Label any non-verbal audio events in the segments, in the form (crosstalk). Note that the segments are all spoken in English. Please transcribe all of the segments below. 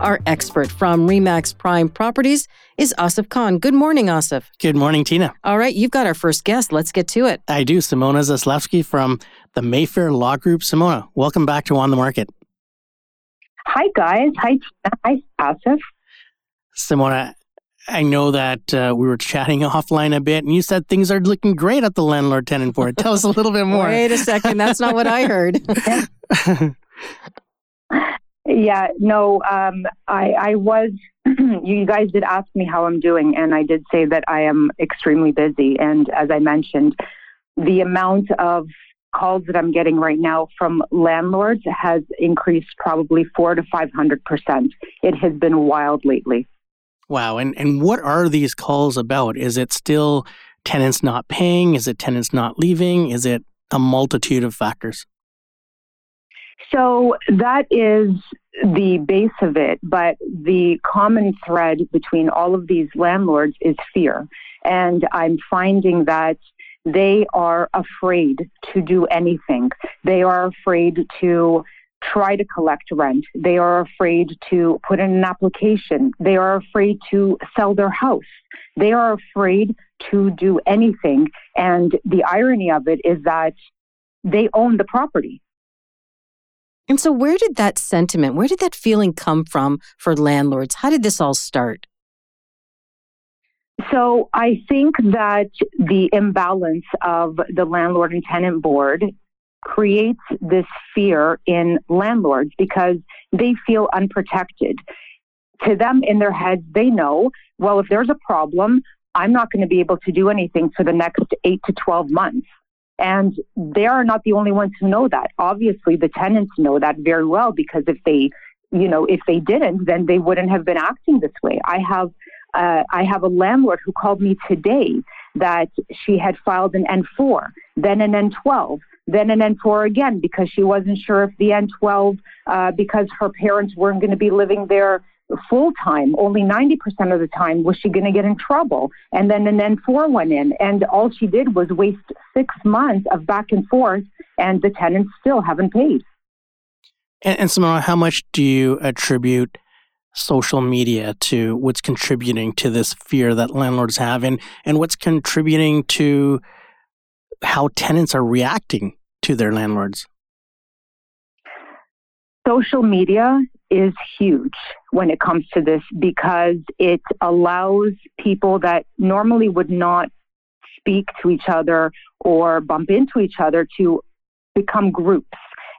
Our expert from Remax Prime Properties is Asif Khan. Good morning, Asif. Good morning, Tina. All right, you've got our first guest. Let's get to it. I do. Simona Zaslavsky from the Mayfair Law Group. Simona, welcome back to On the Market. Hi, guys. Hi, Tina. Hi, Asif. Simona, I know that uh, we were chatting (laughs) offline a bit, and you said things are looking great at the landlord tenant board. Tell us a little bit more. (laughs) Wait a second. That's not what I heard. (laughs) Yeah, no, um, I, I was, (clears throat) you guys did ask me how I'm doing, and I did say that I am extremely busy. And as I mentioned, the amount of calls that I'm getting right now from landlords has increased probably four to 500%. It has been wild lately. Wow. And, and what are these calls about? Is it still tenants not paying? Is it tenants not leaving? Is it a multitude of factors? So that is the base of it, but the common thread between all of these landlords is fear. And I'm finding that they are afraid to do anything. They are afraid to try to collect rent. They are afraid to put in an application. They are afraid to sell their house. They are afraid to do anything. And the irony of it is that they own the property. And so, where did that sentiment, where did that feeling come from for landlords? How did this all start? So, I think that the imbalance of the landlord and tenant board creates this fear in landlords because they feel unprotected. To them, in their heads, they know, well, if there's a problem, I'm not going to be able to do anything for the next eight to 12 months. And they are not the only ones who know that. Obviously, the tenants know that very well because if they, you know, if they didn't, then they wouldn't have been acting this way. I have, uh, I have a landlord who called me today that she had filed an N4, then an N12, then an N4 again because she wasn't sure if the N12, uh, because her parents weren't going to be living there full time, only 90% of the time, was she going to get in trouble? And then an N4 went in, and all she did was waste six months of back and forth, and the tenants still haven't paid. And, and Simona, how much do you attribute social media to what's contributing to this fear that landlords have, and, and what's contributing to how tenants are reacting to their landlords? Social media is huge when it comes to this because it allows people that normally would not speak to each other or bump into each other to become groups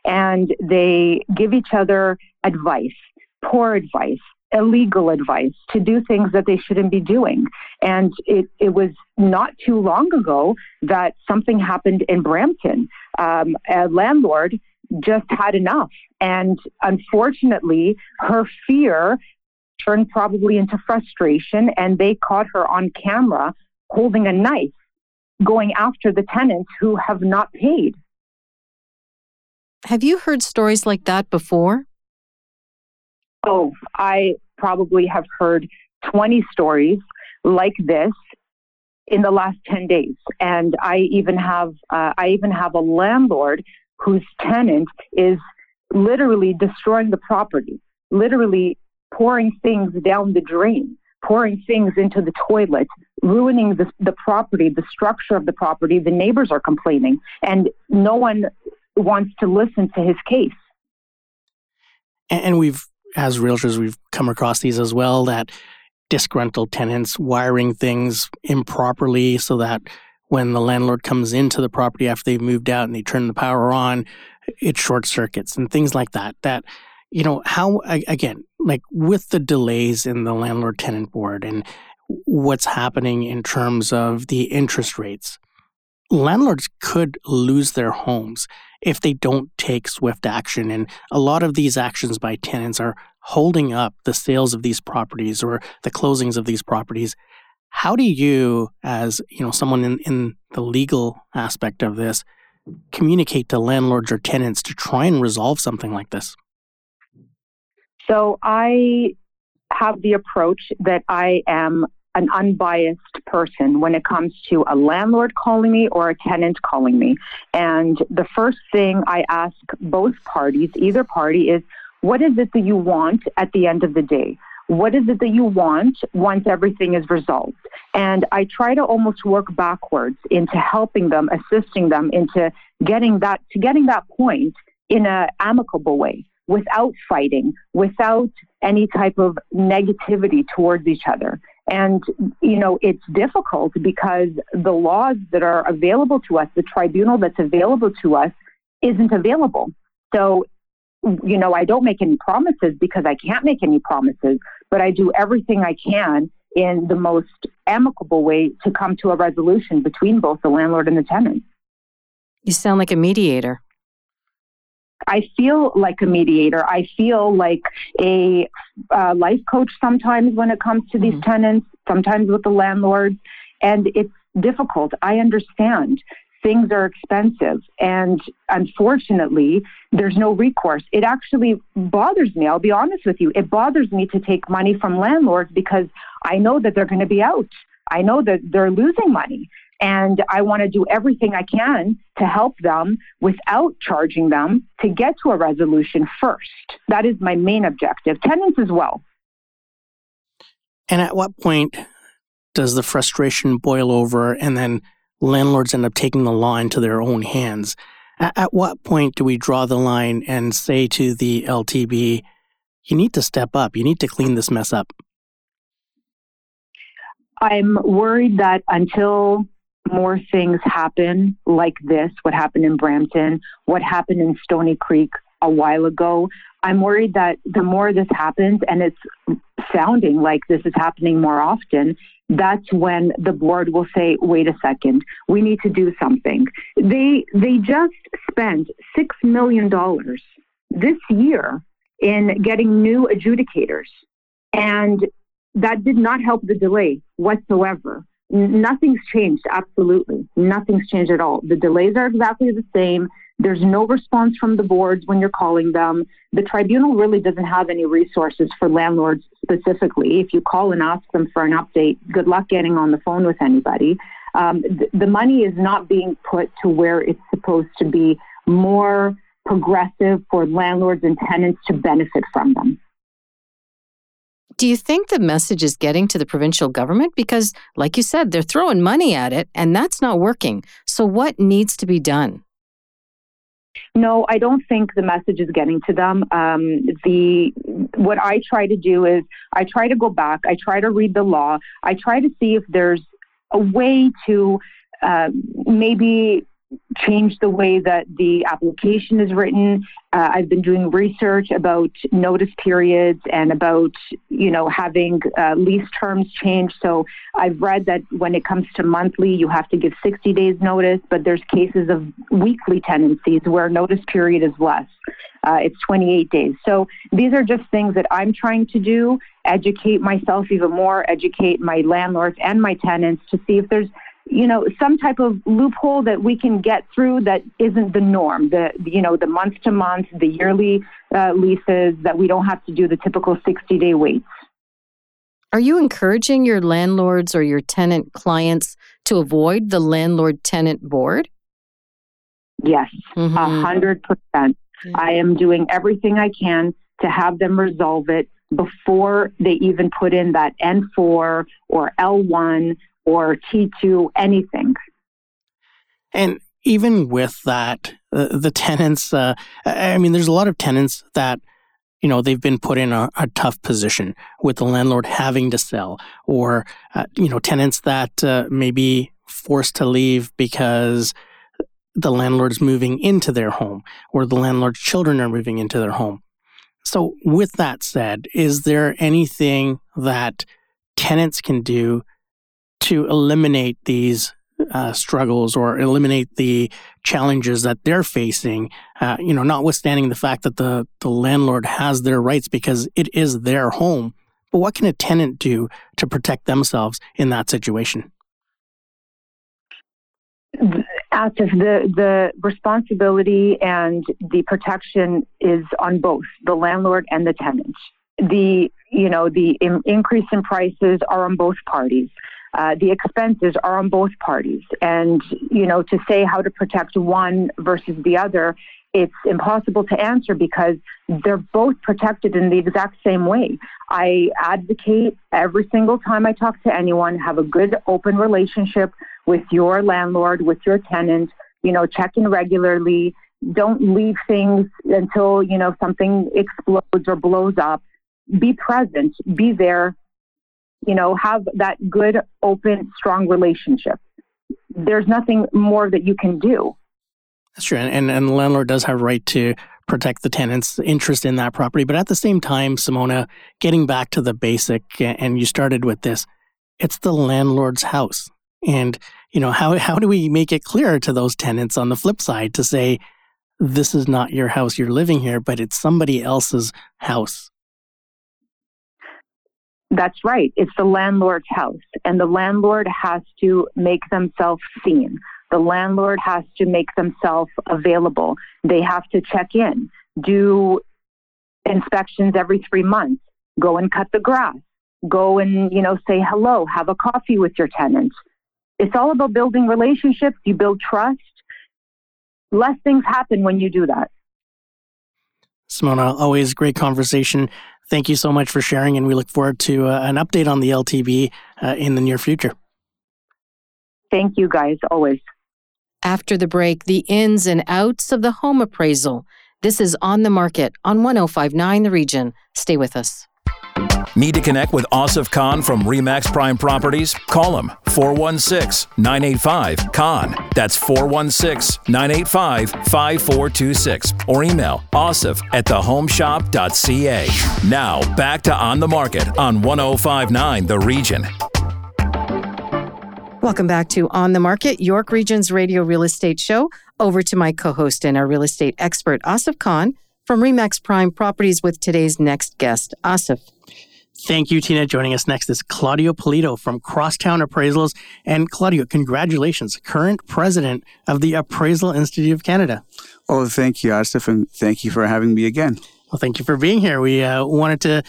and they give each other advice, poor advice, illegal advice to do things that they shouldn't be doing. And it, it was not too long ago that something happened in Brampton. Um, a landlord just had enough. And unfortunately, her fear turned probably into frustration, and they caught her on camera holding a knife going after the tenants who have not paid. Have you heard stories like that before? Oh, I probably have heard 20 stories like this in the last 10 days and i even have uh, i even have a landlord whose tenant is literally destroying the property, literally pouring things down the drain, pouring things into the toilet, ruining the, the property, the structure of the property. The neighbors are complaining, and no one wants to listen to his case. And we've, as realtors, we've come across these as well that disgruntled tenants wiring things improperly so that when the landlord comes into the property after they've moved out and they turn the power on, it short circuits and things like that. That, you know, how, again, like with the delays in the landlord tenant board and what's happening in terms of the interest rates, landlords could lose their homes if they don't take swift action. And a lot of these actions by tenants are holding up the sales of these properties or the closings of these properties. How do you, as you know, someone in, in the legal aspect of this, communicate to landlords or tenants to try and resolve something like this? So I have the approach that I am an unbiased person when it comes to a landlord calling me or a tenant calling me. And the first thing I ask both parties, either party, is what is it that you want at the end of the day? What is it that you want once everything is resolved? And I try to almost work backwards into helping them, assisting them into getting that to getting that point in an amicable way without fighting, without any type of negativity towards each other. And, you know, it's difficult because the laws that are available to us, the tribunal that's available to us, isn't available. So, you know, I don't make any promises because I can't make any promises, but I do everything I can in the most amicable way to come to a resolution between both the landlord and the tenant. You sound like a mediator. I feel like a mediator. I feel like a uh, life coach sometimes when it comes to these mm-hmm. tenants, sometimes with the landlords. And it's difficult. I understand things are expensive. And unfortunately, there's no recourse. It actually bothers me. I'll be honest with you. It bothers me to take money from landlords because I know that they're going to be out. I know that they're losing money. And I want to do everything I can to help them without charging them to get to a resolution first. That is my main objective. Tenants as well. And at what point does the frustration boil over and then landlords end up taking the law into their own hands? At, at what point do we draw the line and say to the LTB, you need to step up, you need to clean this mess up? I'm worried that until more things happen like this, what happened in Brampton, what happened in Stoney Creek a while ago. I'm worried that the more this happens, and it's sounding like this is happening more often, that's when the board will say, wait a second, we need to do something. They, they just spent $6 million this year in getting new adjudicators. And that did not help the delay whatsoever. Nothing's changed, absolutely. Nothing's changed at all. The delays are exactly the same. There's no response from the boards when you're calling them. The tribunal really doesn't have any resources for landlords specifically. If you call and ask them for an update, good luck getting on the phone with anybody. Um, th- the money is not being put to where it's supposed to be more progressive for landlords and tenants to benefit from them. Do you think the message is getting to the provincial government? Because, like you said, they're throwing money at it and that's not working. So, what needs to be done? No, I don't think the message is getting to them. Um, the what I try to do is I try to go back. I try to read the law. I try to see if there's a way to uh, maybe change the way that the application is written. Uh, I've been doing research about notice periods and about, you know, having uh, lease terms change. So I've read that when it comes to monthly, you have to give 60 days notice, but there's cases of weekly tenancies where notice period is less. Uh, it's 28 days. So these are just things that I'm trying to do, educate myself even more, educate my landlords and my tenants to see if there's you know some type of loophole that we can get through that isn't the norm. The you know the month to month the yearly uh, leases that we don't have to do the typical 60 day waits. Are you encouraging your landlords or your tenant clients to avoid the landlord tenant board? Yes a mm-hmm. hundred percent. I am doing everything i can to have them resolve it before they even put in that N4 or L1 or T2, anything. And even with that, the tenants, uh, I mean, there's a lot of tenants that, you know, they've been put in a, a tough position with the landlord having to sell, or, uh, you know, tenants that uh, may be forced to leave because the landlord's moving into their home, or the landlord's children are moving into their home. So, with that said, is there anything that tenants can do to eliminate these uh, struggles or eliminate the challenges that they're facing. Uh, you know, notwithstanding the fact that the the landlord has their rights because it is their home. But what can a tenant do to protect themselves in that situation? Asif, the, the responsibility and the protection is on both the landlord and the tenant. The you know the in, increase in prices are on both parties. Uh, the expenses are on both parties, and you know to say how to protect one versus the other, it's impossible to answer because they're both protected in the exact same way. I advocate every single time I talk to anyone have a good open relationship with your landlord, with your tenant, you know, check in regularly. Don't leave things until, you know, something explodes or blows up. Be present, be there, you know, have that good, open, strong relationship. There's nothing more that you can do. That's true. And, and the landlord does have a right to protect the tenant's interest in that property. But at the same time, Simona, getting back to the basic, and you started with this, it's the landlord's house. And, you know, how, how do we make it clear to those tenants on the flip side to say, this is not your house, you're living here, but it's somebody else's house? That's right. It's the landlord's house, and the landlord has to make themselves seen. The landlord has to make themselves available. They have to check in, do inspections every three months, go and cut the grass, go and, you know, say hello, have a coffee with your tenant. It's all about building relationships. You build trust. Less things happen when you do that. Simona, always great conversation. Thank you so much for sharing, and we look forward to uh, an update on the LTB uh, in the near future. Thank you, guys, always. After the break, the ins and outs of the home appraisal. This is On the Market on 1059 The Region. Stay with us. Need to connect with Asif Khan from Remax Prime Properties? Call him 416 985 Khan. That's 416 985 5426. Or email asif at thehomeshop.ca. Now, back to On the Market on 1059 The Region. Welcome back to On the Market, York Region's radio real estate show. Over to my co host and our real estate expert, Asif Khan from Remax Prime Properties, with today's next guest, Asif. Thank you, Tina. Joining us next is Claudio Polito from Crosstown Appraisals. And Claudio, congratulations, current president of the Appraisal Institute of Canada. Oh, thank you, Asif, and thank you for having me again. Well, thank you for being here. We uh, wanted to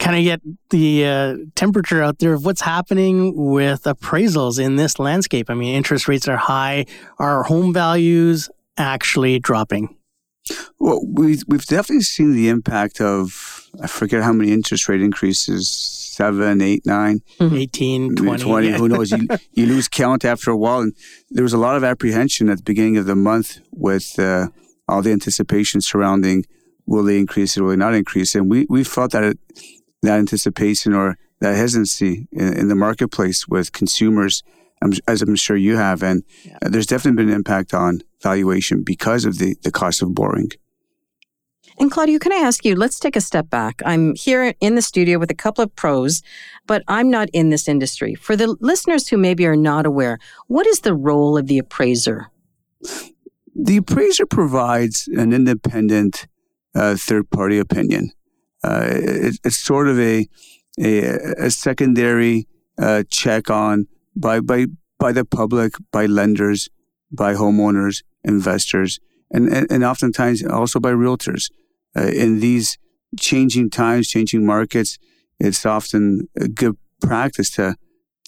kind of get the uh, temperature out there of what's happening with appraisals in this landscape. I mean, interest rates are high. Are home values actually dropping? Well, we've, we've definitely seen the impact of, I forget how many interest rate increases, seven, eight, nine, mm-hmm. 18, 20. 20 who knows? You, (laughs) you lose count after a while. And there was a lot of apprehension at the beginning of the month with uh, all the anticipation surrounding will they increase it, will they not increase it? And we, we felt that it, that anticipation or that hesitancy in, in the marketplace with consumers, as I'm sure you have. And yeah. there's definitely been an impact on valuation because of the, the cost of borrowing. And Claudio, can I ask you, let's take a step back. I'm here in the studio with a couple of pros, but I'm not in this industry. For the listeners who maybe are not aware, what is the role of the appraiser? The appraiser provides an independent uh, third party opinion. Uh, it, it's sort of a, a, a secondary uh, check on by, by, by the public, by lenders, by homeowners, investors, and, and, and oftentimes also by realtors. Uh, in these changing times, changing markets, it's often a good practice to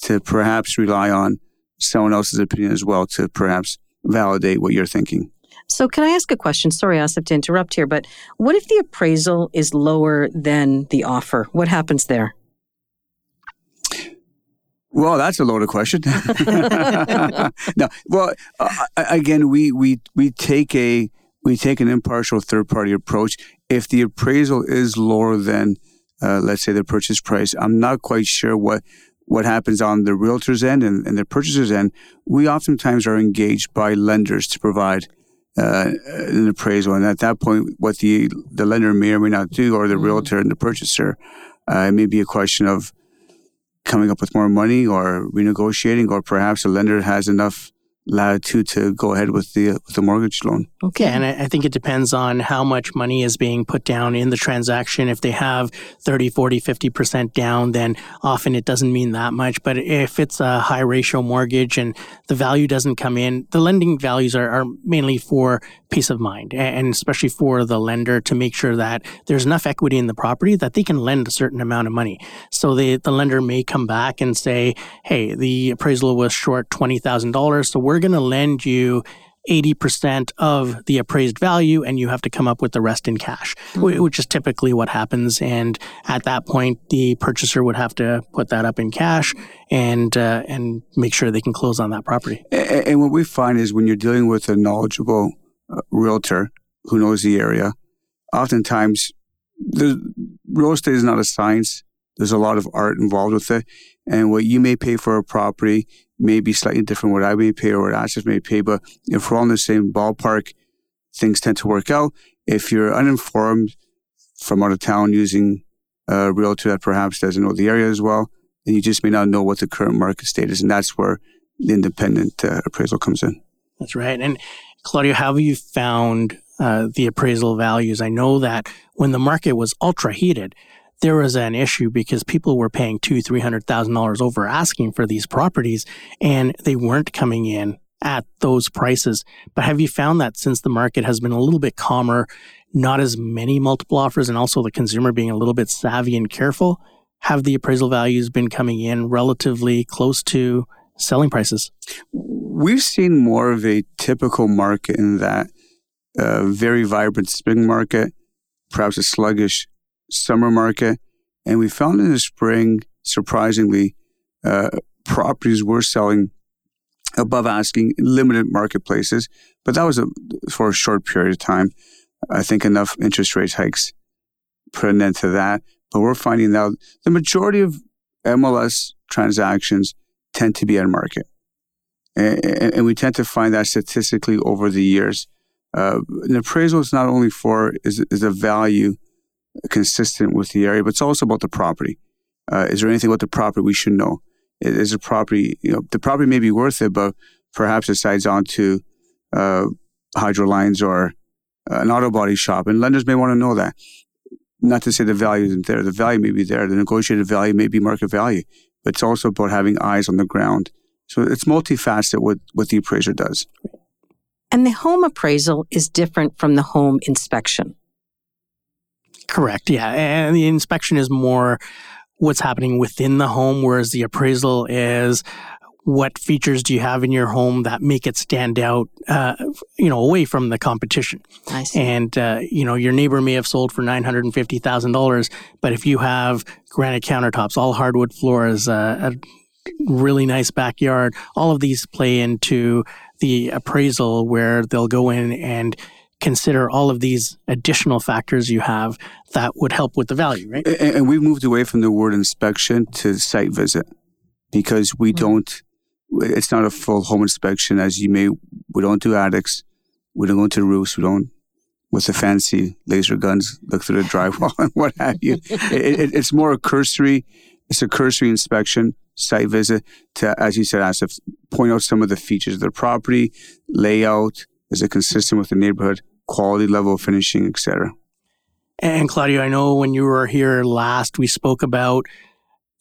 to perhaps rely on someone else's opinion as well to perhaps validate what you're thinking. So, can I ask a question? Sorry, Asif, to interrupt here, but what if the appraisal is lower than the offer? What happens there? Well, that's a loaded question. (laughs) no, well, uh, again, we we we take a we take an impartial third party approach. If the appraisal is lower than, uh, let's say, the purchase price, I'm not quite sure what what happens on the realtor's end and, and the purchaser's end. We oftentimes are engaged by lenders to provide uh, an appraisal, and at that point, what the the lender may or may not do, or the mm-hmm. realtor and the purchaser, uh, it may be a question of coming up with more money or renegotiating, or perhaps a lender has enough latitude to go ahead with the with the mortgage loan. Okay, and I think it depends on how much money is being put down in the transaction. If they have 30, 40, 50% down, then often it doesn't mean that much. But if it's a high ratio mortgage and the value doesn't come in, the lending values are, are mainly for peace of mind and especially for the lender to make sure that there's enough equity in the property that they can lend a certain amount of money. So the, the lender may come back and say, hey, the appraisal was short $20,000, so we're going to lend you 80% of the appraised value and you have to come up with the rest in cash, mm-hmm. which is typically what happens. And at that point, the purchaser would have to put that up in cash and, uh, and make sure they can close on that property. And, and what we find is when you're dealing with a knowledgeable uh, realtor who knows the area, oftentimes the real estate is not a science. There's a lot of art involved with it. And what you may pay for a property may be slightly different what I may pay or what Asif may pay. But if we're all in the same ballpark, things tend to work out. If you're uninformed from out of town using a realtor that perhaps doesn't know the area as well, then you just may not know what the current market state is. And that's where the independent uh, appraisal comes in. That's right. And Claudio, how have you found uh, the appraisal values? I know that when the market was ultra heated, there was an issue because people were paying two, three hundred thousand dollars over asking for these properties, and they weren't coming in at those prices. But have you found that since the market has been a little bit calmer, not as many multiple offers, and also the consumer being a little bit savvy and careful, have the appraisal values been coming in relatively close to selling prices? We've seen more of a typical market in that uh, very vibrant spring market, perhaps a sluggish summer market. And we found in the spring, surprisingly, uh, properties were selling above asking in limited marketplaces, but that was a, for a short period of time. I think enough interest rate hikes put an end to that. But we're finding now the majority of MLS transactions tend to be at market. And, and, we tend to find that statistically over the years. Uh, an appraisal is not only for is, is a value consistent with the area, but it's also about the property. Uh, is there anything about the property we should know? Is the property, you know, the property may be worth it, but perhaps it sides onto uh, hydro lines or uh, an auto body shop, and lenders may want to know that. Not to say the value isn't there. The value may be there. The negotiated value may be market value, but it's also about having eyes on the ground. So it's multifaceted what, what the appraiser does. And the home appraisal is different from the home inspection. Correct. Yeah. And the inspection is more what's happening within the home, whereas the appraisal is what features do you have in your home that make it stand out, uh, you know, away from the competition. I see. And, uh, you know, your neighbor may have sold for $950,000, but if you have granite countertops, all hardwood floors, uh, a really nice backyard, all of these play into the appraisal where they'll go in and consider all of these additional factors you have that would help with the value, right? And, and we've moved away from the word inspection to site visit because we mm-hmm. don't, it's not a full home inspection as you may, we don't do attics, we don't go into roofs, we don't with the fancy laser guns look through the drywall (laughs) and what have you. it, it, it's more a cursory, it's a cursory inspection, site visit to, as you said, Asif, point out some of the features of the property, layout, is it consistent with the neighborhood, quality level of finishing, etc.? And Claudio, I know when you were here last, we spoke about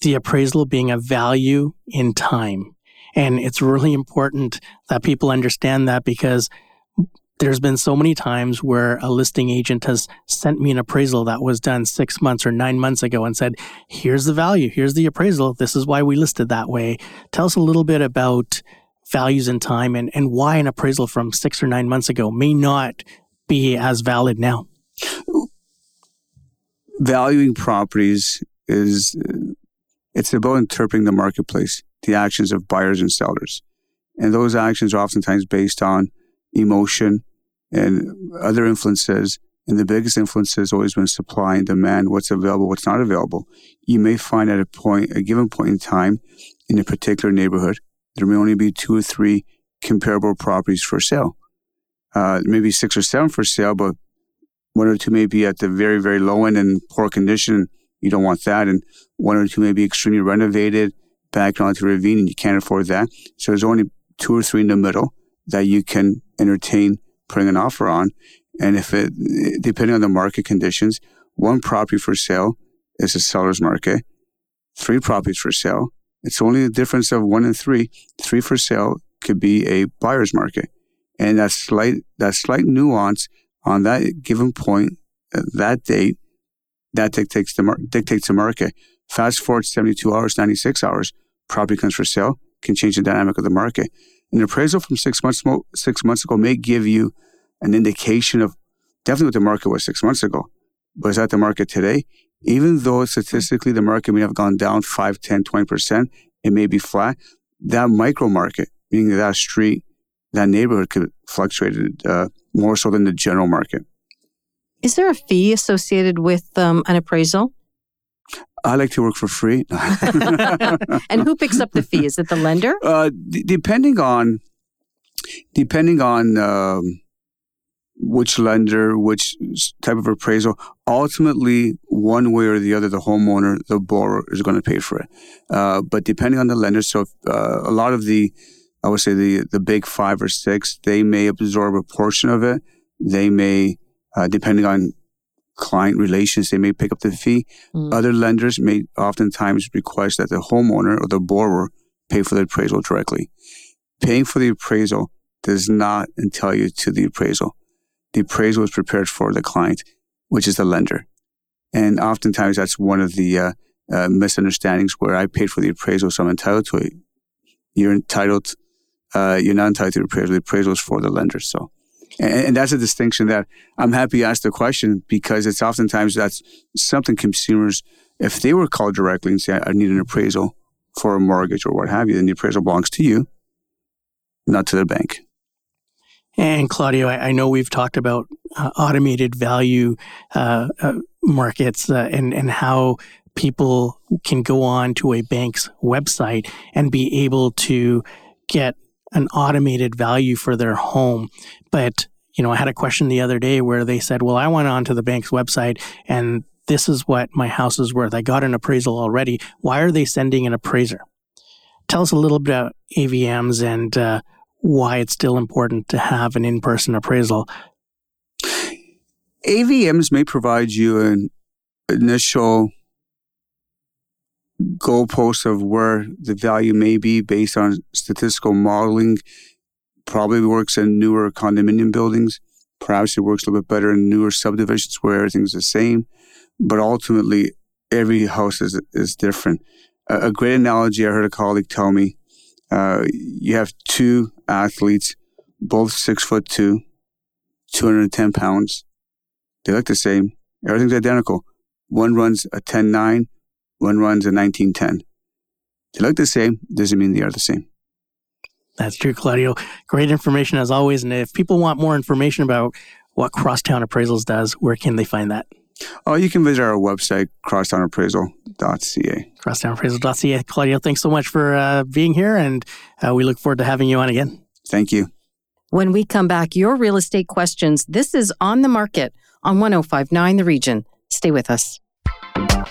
the appraisal being a value in time. And it's really important that people understand that because there's been so many times where a listing agent has sent me an appraisal that was done six months or nine months ago and said, here's the value, here's the appraisal, this is why we listed that way. Tell us a little bit about values in time and, and why an appraisal from six or nine months ago may not be as valid now? Valuing properties is it's about interpreting the marketplace, the actions of buyers and sellers. And those actions are oftentimes based on emotion and other influences. And the biggest influence has always been supply and demand, what's available, what's not available. You may find at a point, a given point in time in a particular neighborhood, there may only be two or three comparable properties for sale. Uh, maybe six or seven for sale, but one or two may be at the very, very low end and poor condition. You don't want that. And one or two may be extremely renovated back onto a ravine and you can't afford that. So there's only two or three in the middle that you can entertain putting an offer on. And if it, depending on the market conditions, one property for sale is a seller's market, three properties for sale. It's only a difference of one and three. Three for sale could be a buyer's market. And that slight, that slight nuance on that given point, uh, that date, that dictates the, mar- dictates the market. Fast forward 72 hours, 96 hours, property comes for sale, can change the dynamic of the market. An appraisal from six months, six months ago may give you an indication of definitely what the market was six months ago. But is that the market today? Even though statistically the market may have gone down 5, 10, 20%, it may be flat. That micro market, meaning that street, that neighborhood could fluctuate uh, more so than the general market. Is there a fee associated with um, an appraisal? I like to work for free. (laughs) (laughs) and who picks up the fee? Is it the lender? Uh, d- depending on depending on um, which lender, which type of appraisal. Ultimately, one way or the other, the homeowner, the borrower is going to pay for it. Uh, but depending on the lender, so if, uh, a lot of the, I would say the the big five or six, they may absorb a portion of it. They may, uh, depending on client relations, they may pick up the fee. Mm. Other lenders may oftentimes request that the homeowner or the borrower pay for the appraisal directly. Paying for the appraisal does not entitle you to the appraisal the appraisal is prepared for the client, which is the lender. And oftentimes that's one of the uh, uh, misunderstandings where I paid for the appraisal, so I'm entitled to it. You're entitled, uh, you're not entitled to the appraisal. The appraisal is for the lender. So, and, and, that's a distinction that I'm happy you asked the question because it's oftentimes that's something consumers, if they were called directly and say, I need an appraisal for a mortgage or what have you, then the appraisal belongs to you, not to the bank. And Claudio, I, I know we've talked about uh, automated value uh, uh, markets uh, and and how people can go on to a bank's website and be able to get an automated value for their home. But you know, I had a question the other day where they said, "Well, I went onto the bank's website and this is what my house is worth. I got an appraisal already. Why are they sending an appraiser?" Tell us a little bit about AVMs and uh, why it's still important to have an in person appraisal. AVMs may provide you an initial goalpost of where the value may be based on statistical modeling. Probably works in newer condominium buildings. Perhaps it works a little bit better in newer subdivisions where everything's the same. But ultimately, every house is, is different. A, a great analogy I heard a colleague tell me uh, you have two athletes, both six foot two, 210 pounds. They look the same. Everything's identical. One runs a 10.9, one runs a 19.10. They look the same, doesn't mean they are the same. That's true, Claudio. Great information as always. And if people want more information about what Crosstown Appraisals does, where can they find that? Oh, you can visit our website, crosstownappraisal.ca. Crosstownappraisal.ca. Claudio, thanks so much for uh, being here, and uh, we look forward to having you on again. Thank you. When we come back, your real estate questions. This is On the Market on 1059 The Region. Stay with us.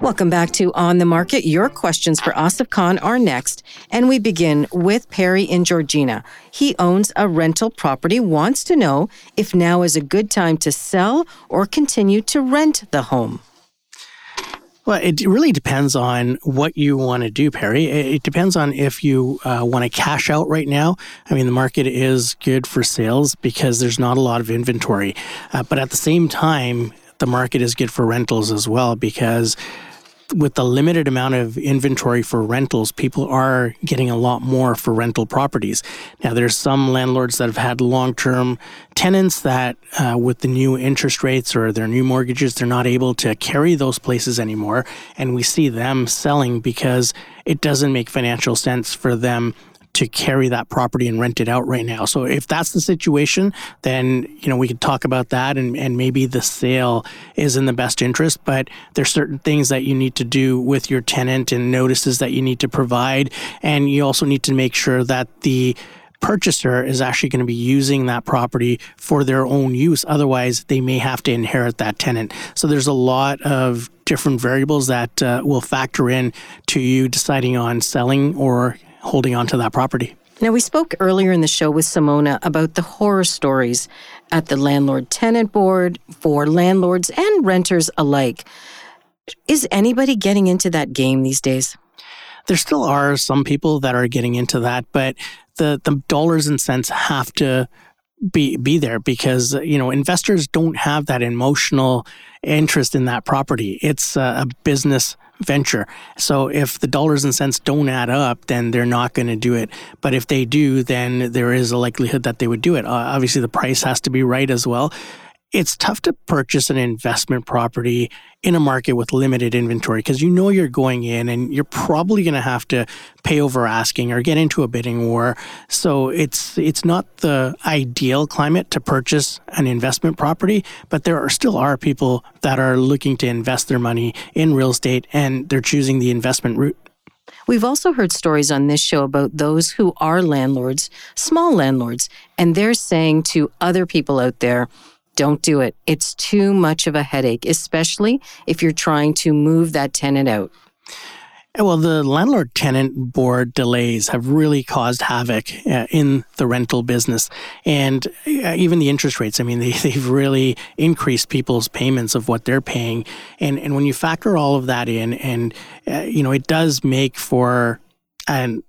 Welcome back to On the Market. Your questions for Asif Khan are next. And we begin with Perry in Georgina. He owns a rental property, wants to know if now is a good time to sell or continue to rent the home. Well, it really depends on what you want to do, Perry. It depends on if you uh, want to cash out right now. I mean, the market is good for sales because there's not a lot of inventory. Uh, but at the same time, the market is good for rentals as well because with the limited amount of inventory for rentals, people are getting a lot more for rental properties. Now, there's some landlords that have had long term tenants that, uh, with the new interest rates or their new mortgages, they're not able to carry those places anymore. And we see them selling because it doesn't make financial sense for them to carry that property and rent it out right now. So if that's the situation, then you know we could talk about that and, and maybe the sale is in the best interest. But there's certain things that you need to do with your tenant and notices that you need to provide, and you also need to make sure that the purchaser is actually going to be using that property for their own use. Otherwise, they may have to inherit that tenant. So there's a lot of different variables that uh, will factor in to you deciding on selling or holding on to that property. Now, we spoke earlier in the show with Simona about the horror stories at the landlord tenant board for landlords and renters alike. Is anybody getting into that game these days? There still are some people that are getting into that, but the, the dollars and cents have to be be there because you know investors don't have that emotional interest in that property. It's a, a business venture. So if the dollars and cents don't add up, then they're not going to do it. But if they do, then there is a likelihood that they would do it. Uh, obviously, the price has to be right as well it's tough to purchase an investment property in a market with limited inventory because you know you're going in and you're probably going to have to pay over asking or get into a bidding war. So it's it's not the ideal climate to purchase an investment property, but there are still are people that are looking to invest their money in real estate and they're choosing the investment route. We've also heard stories on this show about those who are landlords, small landlords, and they're saying to other people out there, don't do it. It's too much of a headache, especially if you're trying to move that tenant out. Well, the landlord tenant board delays have really caused havoc uh, in the rental business and uh, even the interest rates. I mean, they, (laughs) they've really increased people's payments of what they're paying. And, and when you factor all of that in, and, uh, you know, it does make for an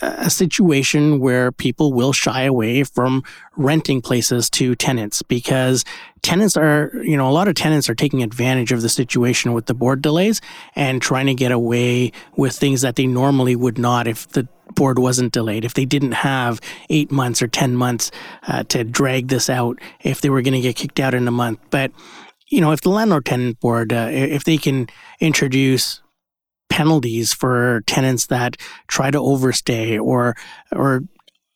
a situation where people will shy away from renting places to tenants because tenants are, you know, a lot of tenants are taking advantage of the situation with the board delays and trying to get away with things that they normally would not if the board wasn't delayed, if they didn't have eight months or 10 months uh, to drag this out, if they were going to get kicked out in a month. But, you know, if the landlord tenant board, uh, if they can introduce penalties for tenants that try to overstay or or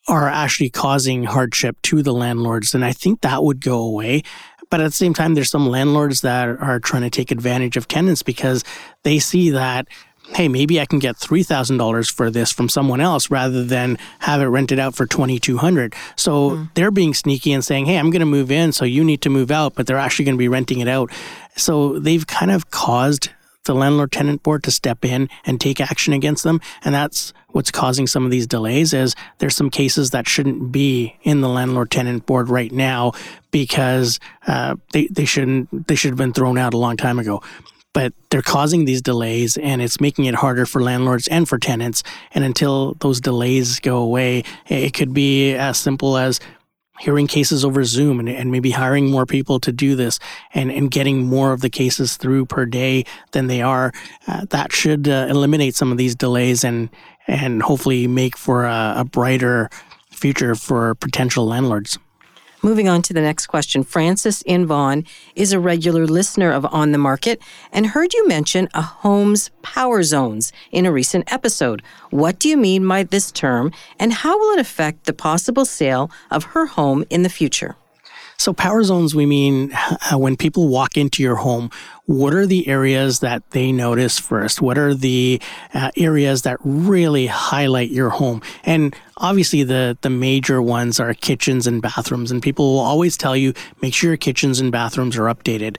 are actually causing hardship to the landlords, then I think that would go away. But at the same time, there's some landlords that are trying to take advantage of tenants because they see that hey, maybe I can get $3,000 for this from someone else rather than have it rented out for 2200 So mm. they're being sneaky and saying, hey, I'm going to move in, so you need to move out, but they're actually going to be renting it out. So they've kind of caused the landlord tenant board to step in and take action against them. And that's what's causing some of these delays is there's some cases that shouldn't be in the landlord tenant board right now because uh, they, they shouldn't they should have been thrown out a long time ago but they're causing these delays and it's making it harder for landlords and for tenants and until those delays go away it could be as simple as hearing cases over Zoom and, and maybe hiring more people to do this and, and getting more of the cases through per day than they are, uh, that should uh, eliminate some of these delays and and hopefully make for a, a brighter future for potential landlords. Moving on to the next question. Francis in Vaughan is a regular listener of On the Market and heard you mention a home's power zones in a recent episode. What do you mean by this term, and how will it affect the possible sale of her home in the future? So, power zones, we mean uh, when people walk into your home, what are the areas that they notice first? What are the uh, areas that really highlight your home? And obviously, the, the major ones are kitchens and bathrooms. And people will always tell you make sure your kitchens and bathrooms are updated.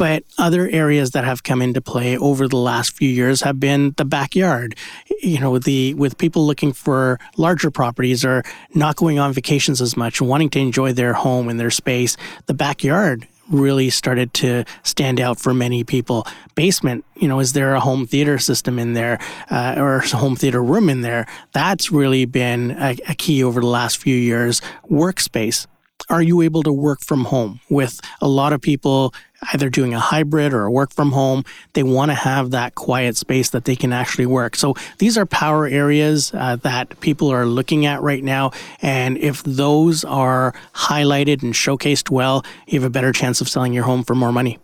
But other areas that have come into play over the last few years have been the backyard. You know, the with people looking for larger properties or not going on vacations as much, wanting to enjoy their home and their space, the backyard really started to stand out for many people. Basement, you know, is there a home theater system in there uh, or a home theater room in there? That's really been a, a key over the last few years. Workspace. Are you able to work from home? With a lot of people either doing a hybrid or a work from home. They want to have that quiet space that they can actually work. So these are power areas uh, that people are looking at right now. And if those are highlighted and showcased well, you have a better chance of selling your home for more money.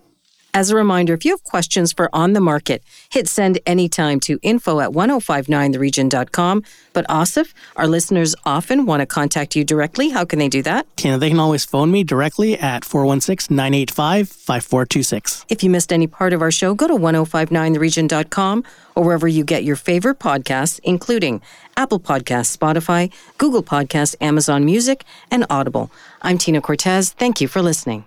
As a reminder, if you have questions for On the Market, hit send anytime to info at 1059theregion.com. But Asif, our listeners often want to contact you directly. How can they do that? Tina, they can always phone me directly at 416 985 5426. If you missed any part of our show, go to 1059theregion.com or wherever you get your favorite podcasts, including Apple Podcasts, Spotify, Google Podcasts, Amazon Music, and Audible. I'm Tina Cortez. Thank you for listening.